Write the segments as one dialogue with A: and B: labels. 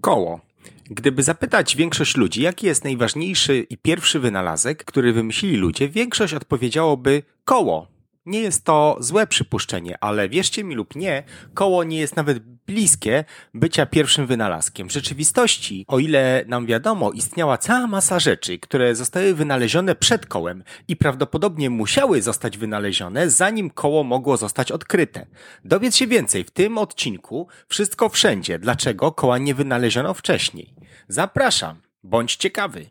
A: Koło. Gdyby zapytać większość ludzi, jaki jest najważniejszy i pierwszy wynalazek, który wymyślili ludzie, większość odpowiedziałoby koło. Nie jest to złe przypuszczenie, ale wierzcie mi lub nie, koło nie jest nawet bliskie bycia pierwszym wynalazkiem. W rzeczywistości, o ile nam wiadomo, istniała cała masa rzeczy, które zostały wynalezione przed kołem i prawdopodobnie musiały zostać wynalezione, zanim koło mogło zostać odkryte. Dowiedz się więcej w tym odcinku Wszystko Wszędzie, dlaczego koła nie wynaleziono wcześniej. Zapraszam, bądź ciekawy.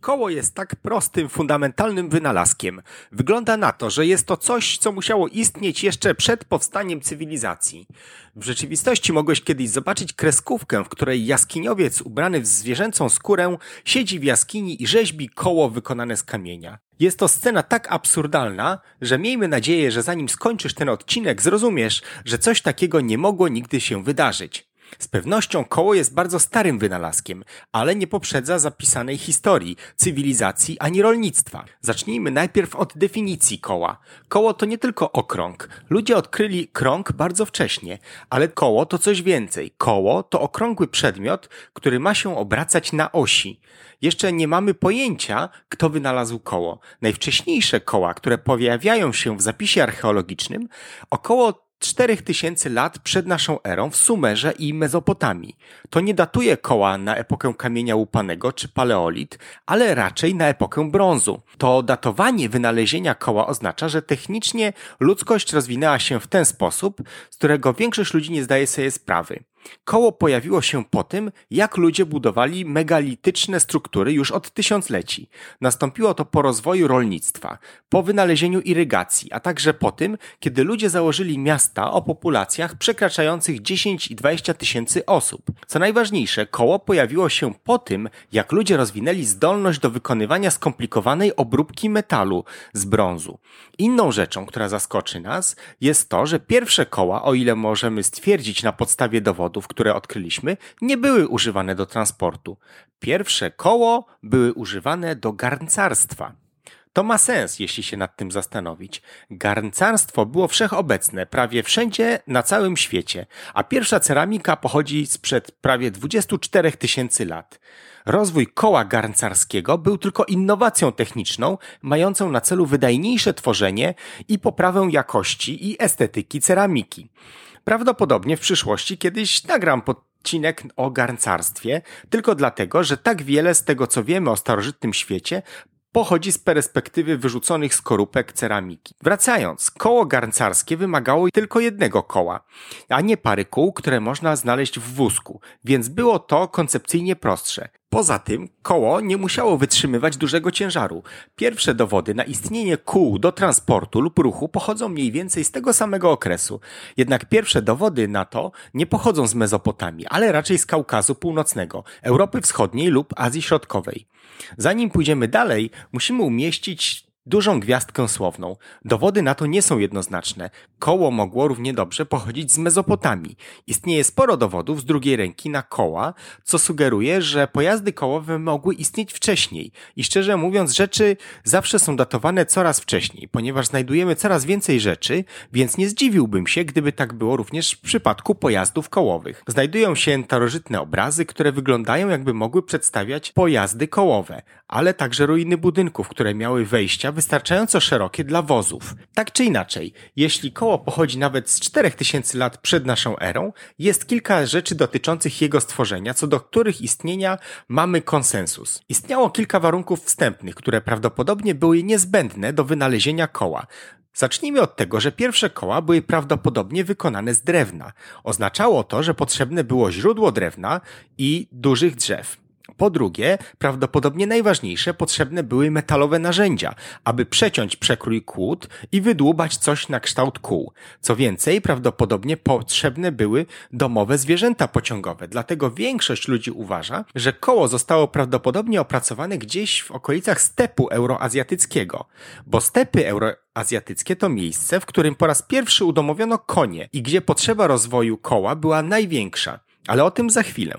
A: Koło jest tak prostym, fundamentalnym wynalazkiem. Wygląda na to, że jest to coś, co musiało istnieć jeszcze przed powstaniem cywilizacji. W rzeczywistości mogłeś kiedyś zobaczyć kreskówkę, w której jaskiniowiec ubrany w zwierzęcą skórę siedzi w jaskini i rzeźbi koło wykonane z kamienia. Jest to scena tak absurdalna, że miejmy nadzieję, że zanim skończysz ten odcinek, zrozumiesz, że coś takiego nie mogło nigdy się wydarzyć. Z pewnością koło jest bardzo starym wynalazkiem, ale nie poprzedza zapisanej historii, cywilizacji ani rolnictwa. Zacznijmy najpierw od definicji koła. Koło to nie tylko okrąg. Ludzie odkryli krąg bardzo wcześnie, ale koło to coś więcej. Koło to okrągły przedmiot, który ma się obracać na osi. Jeszcze nie mamy pojęcia, kto wynalazł koło. Najwcześniejsze koła, które pojawiają się w zapisie archeologicznym, około 4000 lat przed naszą erą w Sumerze i Mezopotamii. To nie datuje koła na epokę kamienia łupanego czy paleolit, ale raczej na epokę brązu. To datowanie wynalezienia koła oznacza, że technicznie ludzkość rozwinęła się w ten sposób, z którego większość ludzi nie zdaje sobie sprawy. Koło pojawiło się po tym, jak ludzie budowali megalityczne struktury już od tysiącleci. Nastąpiło to po rozwoju rolnictwa, po wynalezieniu irygacji, a także po tym, kiedy ludzie założyli miasta o populacjach przekraczających 10 i 20 tysięcy osób. Co najważniejsze, koło pojawiło się po tym, jak ludzie rozwinęli zdolność do wykonywania skomplikowanej obróbki metalu z brązu. Inną rzeczą, która zaskoczy nas, jest to, że pierwsze koła, o ile możemy stwierdzić na podstawie które odkryliśmy, nie były używane do transportu. Pierwsze koło były używane do garncarstwa. To ma sens, jeśli się nad tym zastanowić. Garncarstwo było wszechobecne prawie wszędzie na całym świecie, a pierwsza ceramika pochodzi sprzed prawie 24 tysięcy lat. Rozwój koła garncarskiego był tylko innowacją techniczną, mającą na celu wydajniejsze tworzenie i poprawę jakości i estetyki ceramiki. Prawdopodobnie w przyszłości kiedyś nagram odcinek o garncarstwie, tylko dlatego, że tak wiele z tego, co wiemy o starożytnym świecie, pochodzi z perspektywy wyrzuconych skorupek ceramiki. Wracając, koło garncarskie wymagało tylko jednego koła, a nie pary kół, które można znaleźć w wózku, więc było to koncepcyjnie prostsze. Poza tym koło nie musiało wytrzymywać dużego ciężaru. Pierwsze dowody na istnienie kół do transportu lub ruchu pochodzą mniej więcej z tego samego okresu. Jednak pierwsze dowody na to nie pochodzą z Mezopotamii, ale raczej z Kaukazu Północnego, Europy Wschodniej lub Azji Środkowej. Zanim pójdziemy dalej, musimy umieścić dużą gwiazdkę słowną. Dowody na to nie są jednoznaczne. Koło mogło równie dobrze pochodzić z Mezopotamii. Istnieje sporo dowodów z drugiej ręki na koła, co sugeruje, że pojazdy kołowe mogły istnieć wcześniej. I szczerze mówiąc, rzeczy zawsze są datowane coraz wcześniej, ponieważ znajdujemy coraz więcej rzeczy, więc nie zdziwiłbym się, gdyby tak było również w przypadku pojazdów kołowych. Znajdują się starożytne obrazy, które wyglądają jakby mogły przedstawiać pojazdy kołowe, ale także ruiny budynków, które miały wejścia wystarczająco szerokie dla wozów. Tak czy inaczej, jeśli koło pochodzi nawet z 4000 lat przed naszą erą, jest kilka rzeczy dotyczących jego stworzenia, co do których istnienia mamy konsensus. Istniało kilka warunków wstępnych, które prawdopodobnie były niezbędne do wynalezienia koła. Zacznijmy od tego, że pierwsze koła były prawdopodobnie wykonane z drewna. Oznaczało to, że potrzebne było źródło drewna i dużych drzew. Po drugie, prawdopodobnie najważniejsze, potrzebne były metalowe narzędzia, aby przeciąć przekrój kłód i wydłubać coś na kształt kół. Co więcej, prawdopodobnie potrzebne były domowe zwierzęta pociągowe, dlatego większość ludzi uważa, że koło zostało prawdopodobnie opracowane gdzieś w okolicach stepu euroazjatyckiego, bo stepy euroazjatyckie to miejsce, w którym po raz pierwszy udomowiono konie i gdzie potrzeba rozwoju koła była największa. Ale o tym za chwilę.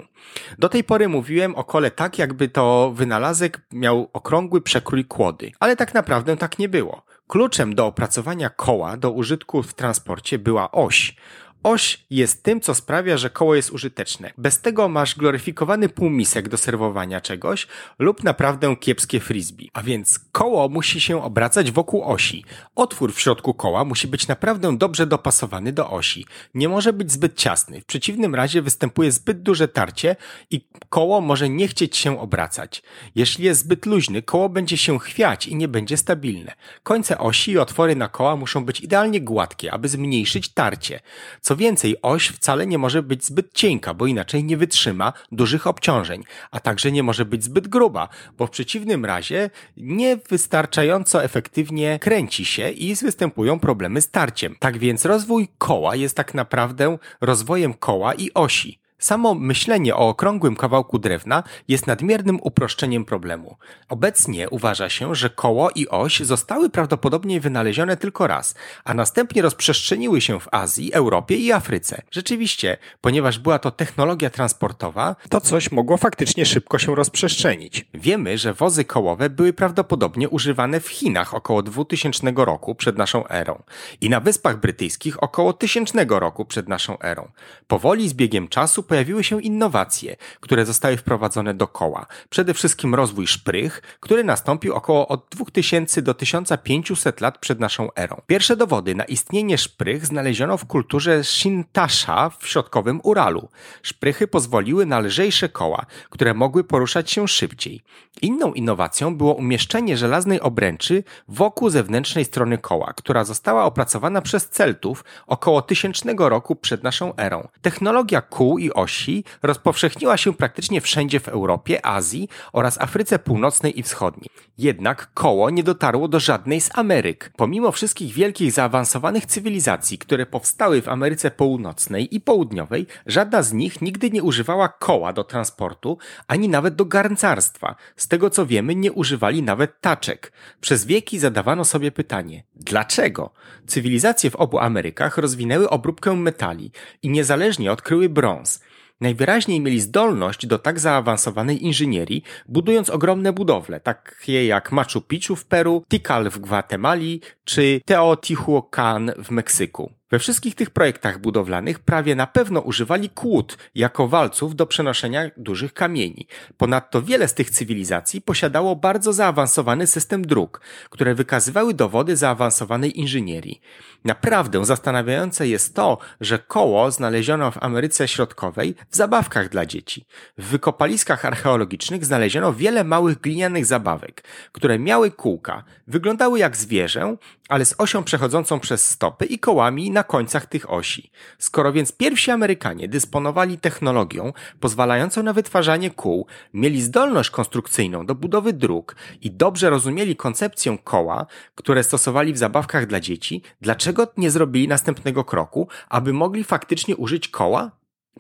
A: Do tej pory mówiłem o kole tak, jakby to wynalazek miał okrągły przekrój kłody, ale tak naprawdę tak nie było. Kluczem do opracowania koła do użytku w transporcie była oś. Oś jest tym, co sprawia, że koło jest użyteczne. Bez tego masz gloryfikowany półmisek do serwowania czegoś lub naprawdę kiepskie frisbee. A więc koło musi się obracać wokół osi. Otwór w środku koła musi być naprawdę dobrze dopasowany do osi. Nie może być zbyt ciasny. W przeciwnym razie występuje zbyt duże tarcie i koło może nie chcieć się obracać. Jeśli jest zbyt luźny, koło będzie się chwiać i nie będzie stabilne. Końce osi i otwory na koła muszą być idealnie gładkie, aby zmniejszyć tarcie. Co więcej, oś wcale nie może być zbyt cienka, bo inaczej nie wytrzyma dużych obciążeń, a także nie może być zbyt gruba, bo w przeciwnym razie niewystarczająco efektywnie kręci się i występują problemy z tarciem. Tak więc rozwój koła jest tak naprawdę rozwojem koła i osi. Samo myślenie o okrągłym kawałku drewna jest nadmiernym uproszczeniem problemu. Obecnie uważa się, że koło i oś zostały prawdopodobnie wynalezione tylko raz, a następnie rozprzestrzeniły się w Azji, Europie i Afryce. Rzeczywiście, ponieważ była to technologia transportowa, to coś mogło faktycznie szybko się rozprzestrzenić. Wiemy, że wozy kołowe były prawdopodobnie używane w Chinach około 2000 roku przed naszą erą i na Wyspach Brytyjskich około 1000 roku przed naszą erą. Powoli z biegiem czasu pojawiły się innowacje, które zostały wprowadzone do koła. Przede wszystkim rozwój szprych, który nastąpił około od 2000 do 1500 lat przed naszą erą. Pierwsze dowody na istnienie szprych znaleziono w kulturze Shintasha w środkowym Uralu. Szprychy pozwoliły na lżejsze koła, które mogły poruszać się szybciej. Inną innowacją było umieszczenie żelaznej obręczy wokół zewnętrznej strony koła, która została opracowana przez Celtów około 1000 roku przed naszą erą. Technologia kół i osi rozpowszechniła się praktycznie wszędzie w Europie, Azji oraz Afryce Północnej i Wschodniej. Jednak koło nie dotarło do żadnej z Ameryk. Pomimo wszystkich wielkich zaawansowanych cywilizacji, które powstały w Ameryce Północnej i Południowej, żadna z nich nigdy nie używała koła do transportu, ani nawet do garncarstwa. Z tego co wiemy, nie używali nawet taczek. Przez wieki zadawano sobie pytanie, dlaczego? Cywilizacje w obu Amerykach rozwinęły obróbkę metali i niezależnie odkryły brąz. Najwyraźniej mieli zdolność do tak zaawansowanej inżynierii, budując ogromne budowle, takie jak Machu Picchu w Peru, Tikal w Gwatemali czy Teotihuacan w Meksyku. We wszystkich tych projektach budowlanych prawie na pewno używali kłód jako walców do przenoszenia dużych kamieni. Ponadto wiele z tych cywilizacji posiadało bardzo zaawansowany system dróg, które wykazywały dowody zaawansowanej inżynierii. Naprawdę zastanawiające jest to, że koło znaleziono w Ameryce Środkowej w zabawkach dla dzieci. W wykopaliskach archeologicznych znaleziono wiele małych glinianych zabawek, które miały kółka, wyglądały jak zwierzę, ale z osią przechodzącą przez stopy i kołami na końcach tych osi. Skoro więc pierwsi Amerykanie dysponowali technologią pozwalającą na wytwarzanie kół, mieli zdolność konstrukcyjną do budowy dróg i dobrze rozumieli koncepcję koła, które stosowali w zabawkach dla dzieci, dlaczego nie zrobili następnego kroku, aby mogli faktycznie użyć koła?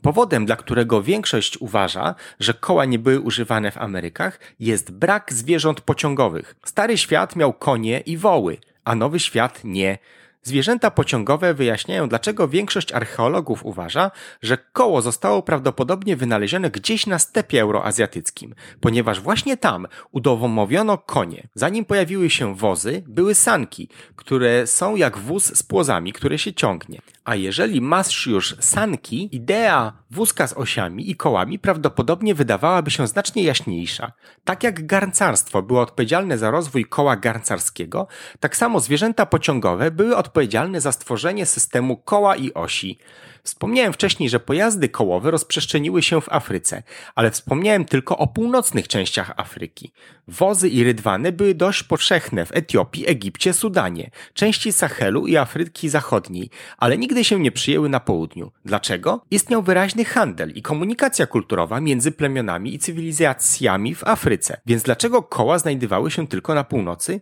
A: Powodem, dla którego większość uważa, że koła nie były używane w Amerykach, jest brak zwierząt pociągowych. Stary świat miał konie i woły, a nowy świat nie. Zwierzęta pociągowe wyjaśniają, dlaczego większość archeologów uważa, że koło zostało prawdopodobnie wynalezione gdzieś na stepie euroazjatyckim, ponieważ właśnie tam udowomowiono konie. Zanim pojawiły się wozy, były sanki, które są jak wóz z płozami, które się ciągnie. A jeżeli masz już sanki, idea wózka z osiami i kołami prawdopodobnie wydawałaby się znacznie jaśniejsza. Tak jak garncarstwo było odpowiedzialne za rozwój koła garncarskiego, tak samo zwierzęta pociągowe były odpowiedzialne za stworzenie systemu koła i osi. Wspomniałem wcześniej, że pojazdy kołowe rozprzestrzeniły się w Afryce, ale wspomniałem tylko o północnych częściach Afryki. Wozy i rydwany były dość powszechne w Etiopii, Egipcie, Sudanie, części Sahelu i Afryki Zachodniej, ale nigdy się nie przyjęły na południu. Dlaczego? Istniał wyraźny handel i komunikacja kulturowa między plemionami i cywilizacjami w Afryce. Więc dlaczego koła znajdowały się tylko na północy?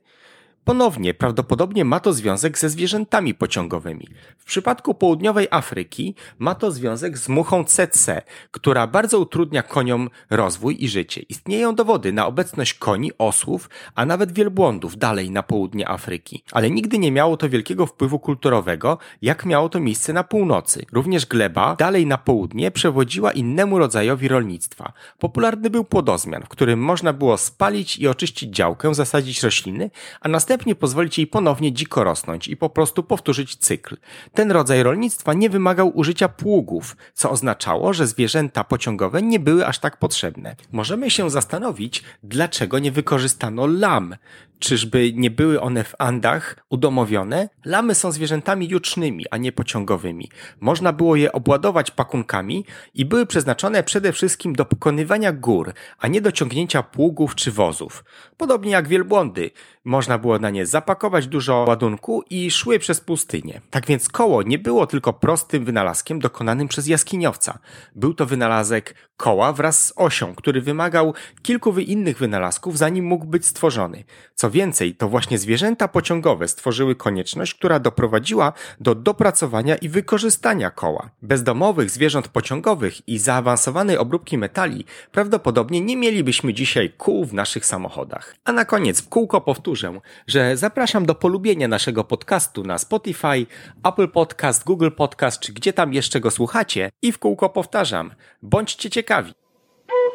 A: Ponownie, prawdopodobnie ma to związek ze zwierzętami pociągowymi. W przypadku południowej Afryki ma to związek z muchą CC, która bardzo utrudnia koniom rozwój i życie. Istnieją dowody na obecność koni, osłów, a nawet wielbłądów dalej na południe Afryki. Ale nigdy nie miało to wielkiego wpływu kulturowego, jak miało to miejsce na północy. Również gleba dalej na południe przewodziła innemu rodzajowi rolnictwa. Popularny był płodozmian, w którym można było spalić i oczyścić działkę, zasadzić rośliny, a następnie następnie pozwolić jej ponownie dziko rosnąć i po prostu powtórzyć cykl. Ten rodzaj rolnictwa nie wymagał użycia pługów, co oznaczało, że zwierzęta pociągowe nie były aż tak potrzebne. Możemy się zastanowić, dlaczego nie wykorzystano lam, Czyżby nie były one w Andach udomowione? Lamy są zwierzętami jucznymi, a nie pociągowymi. Można było je obładować pakunkami i były przeznaczone przede wszystkim do pokonywania gór, a nie do ciągnięcia pługów czy wozów. Podobnie jak wielbłądy. Można było na nie zapakować dużo ładunku i szły przez pustynię. Tak więc koło nie było tylko prostym wynalazkiem dokonanym przez jaskiniowca. Był to wynalazek koła wraz z osią, który wymagał kilku innych wynalazków, zanim mógł być stworzony. Co więcej, to właśnie zwierzęta pociągowe stworzyły konieczność, która doprowadziła do dopracowania i wykorzystania koła. Bez domowych zwierząt pociągowych i zaawansowanej obróbki metali prawdopodobnie nie mielibyśmy dzisiaj kół w naszych samochodach. A na koniec w kółko powtórzę, że zapraszam do polubienia naszego podcastu na Spotify, Apple Podcast, Google Podcast czy gdzie tam jeszcze go słuchacie i w kółko powtarzam, bądźcie ciekawi.